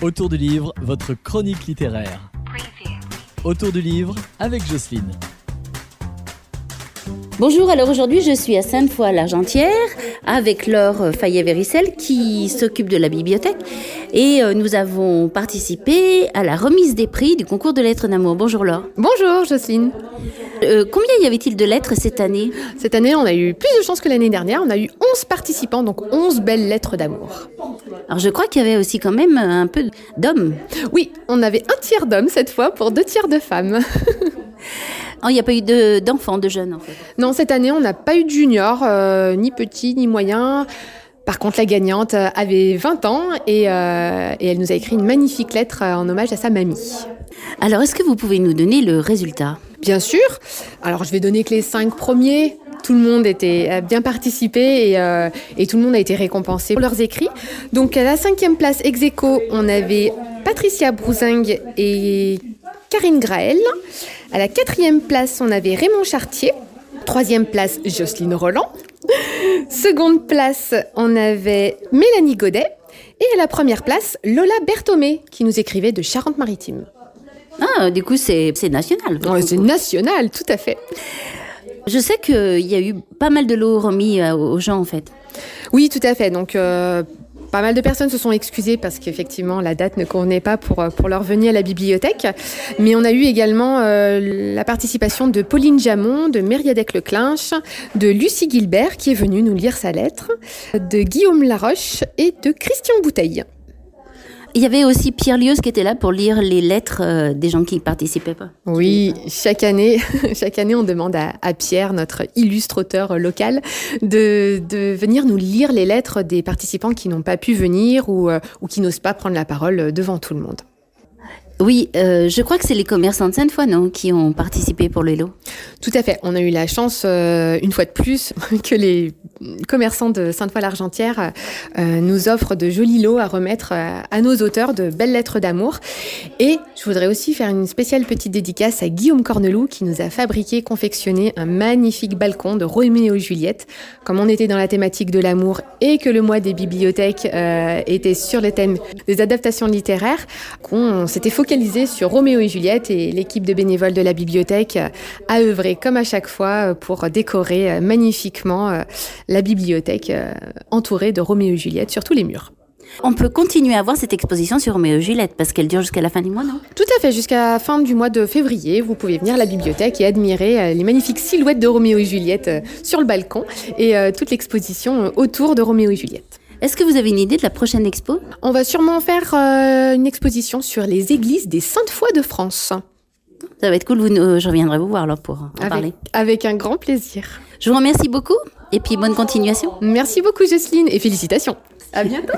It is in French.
Autour du livre, votre chronique littéraire. Autour du livre avec Jocelyne. Bonjour, alors aujourd'hui je suis à Sainte-Foy-l'Argentière avec Laure Fayet-Véricel qui s'occupe de la bibliothèque et euh, nous avons participé à la remise des prix du concours de lettres d'amour. Bonjour Laure. Bonjour Jocelyne. Euh, combien y avait-il de lettres cette année Cette année, on a eu plus de chance que l'année dernière. On a eu 11 participants, donc 11 belles lettres d'amour. Alors je crois qu'il y avait aussi quand même un peu d'hommes. Oui, on avait un tiers d'hommes cette fois pour deux tiers de femmes. Oh, il n'y a pas eu de- d'enfants, de, jeunes en fait. non, cette année, on n'a pas eu de junior, euh, ni petit, ni moyen. Par contre, la gagnante avait 20 ans et, euh, et elle nous a écrit une magnifique lettre en hommage à sa mamie. Alors est-ce que vous pouvez nous donner le résultat? Bien sûr. Alors, je vais donner que les cinq premiers. Tout le monde était, a bien participé et, euh, et tout le monde a été récompensé pour leurs écrits. Donc, à la cinquième place ex on avait Patricia Brouzingue et Karine Graël. À la quatrième place, on avait Raymond Chartier. Troisième place, Jocelyne Roland. Seconde place, on avait Mélanie Godet. Et à la première place, Lola Berthomé, qui nous écrivait de Charente-Maritime. Ah, du coup c'est national. Ouais, c'est national, tout à fait. Je sais qu'il y a eu pas mal de lots remis euh, aux gens en fait. Oui, tout à fait. Donc, euh, pas mal de personnes se sont excusées parce qu'effectivement, la date ne convenait pas pour, euh, pour leur venue à la bibliothèque. Mais on a eu également euh, la participation de Pauline Jamon, de Mériadec Leclinch, de Lucie Gilbert, qui est venue nous lire sa lettre, de Guillaume Laroche et de Christian Bouteille. Il y avait aussi Pierre Lieuse qui était là pour lire les lettres euh, des gens qui ne participaient pas. Oui, chaque année, chaque année, on demande à, à Pierre, notre illustre auteur local, de, de venir nous lire les lettres des participants qui n'ont pas pu venir ou, euh, ou qui n'osent pas prendre la parole devant tout le monde. Oui, euh, je crois que c'est les commerçants de Sainte-Foy, non, qui ont participé pour les lots. Tout à fait. On a eu la chance, euh, une fois de plus, que les commerçants de Sainte-Foy-l'Argentière euh, nous offrent de jolis lots à remettre euh, à nos auteurs de belles lettres d'amour. Et je voudrais aussi faire une spéciale petite dédicace à Guillaume Corneloup qui nous a fabriqué, confectionné un magnifique balcon de Roméo et Juliette. Comme on était dans la thématique de l'amour et que le mois des bibliothèques était sur le thème des adaptations littéraires, on s'était focalisé sur Roméo et Juliette et l'équipe de bénévoles de la bibliothèque a œuvré comme à chaque fois euh, pour décorer euh, magnifiquement euh, la bibliothèque entourée de Roméo et Juliette sur tous les murs. On peut continuer à voir cette exposition sur Roméo et Juliette parce qu'elle dure jusqu'à la fin du mois, non? Tout à fait, jusqu'à la fin du mois de février, vous pouvez venir à la bibliothèque et admirer les magnifiques silhouettes de Roméo et Juliette sur le balcon et toute l'exposition autour de Roméo et Juliette. Est-ce que vous avez une idée de la prochaine expo? On va sûrement faire une exposition sur les églises des Saintes Foy de France. Ça va être cool, vous, nous- je reviendrai vous voir alors pour en Avec, parler. avec un grand plaisir. Je vous remercie beaucoup et puis bonne continuation. Merci beaucoup Jocelyne et félicitations. À bientôt.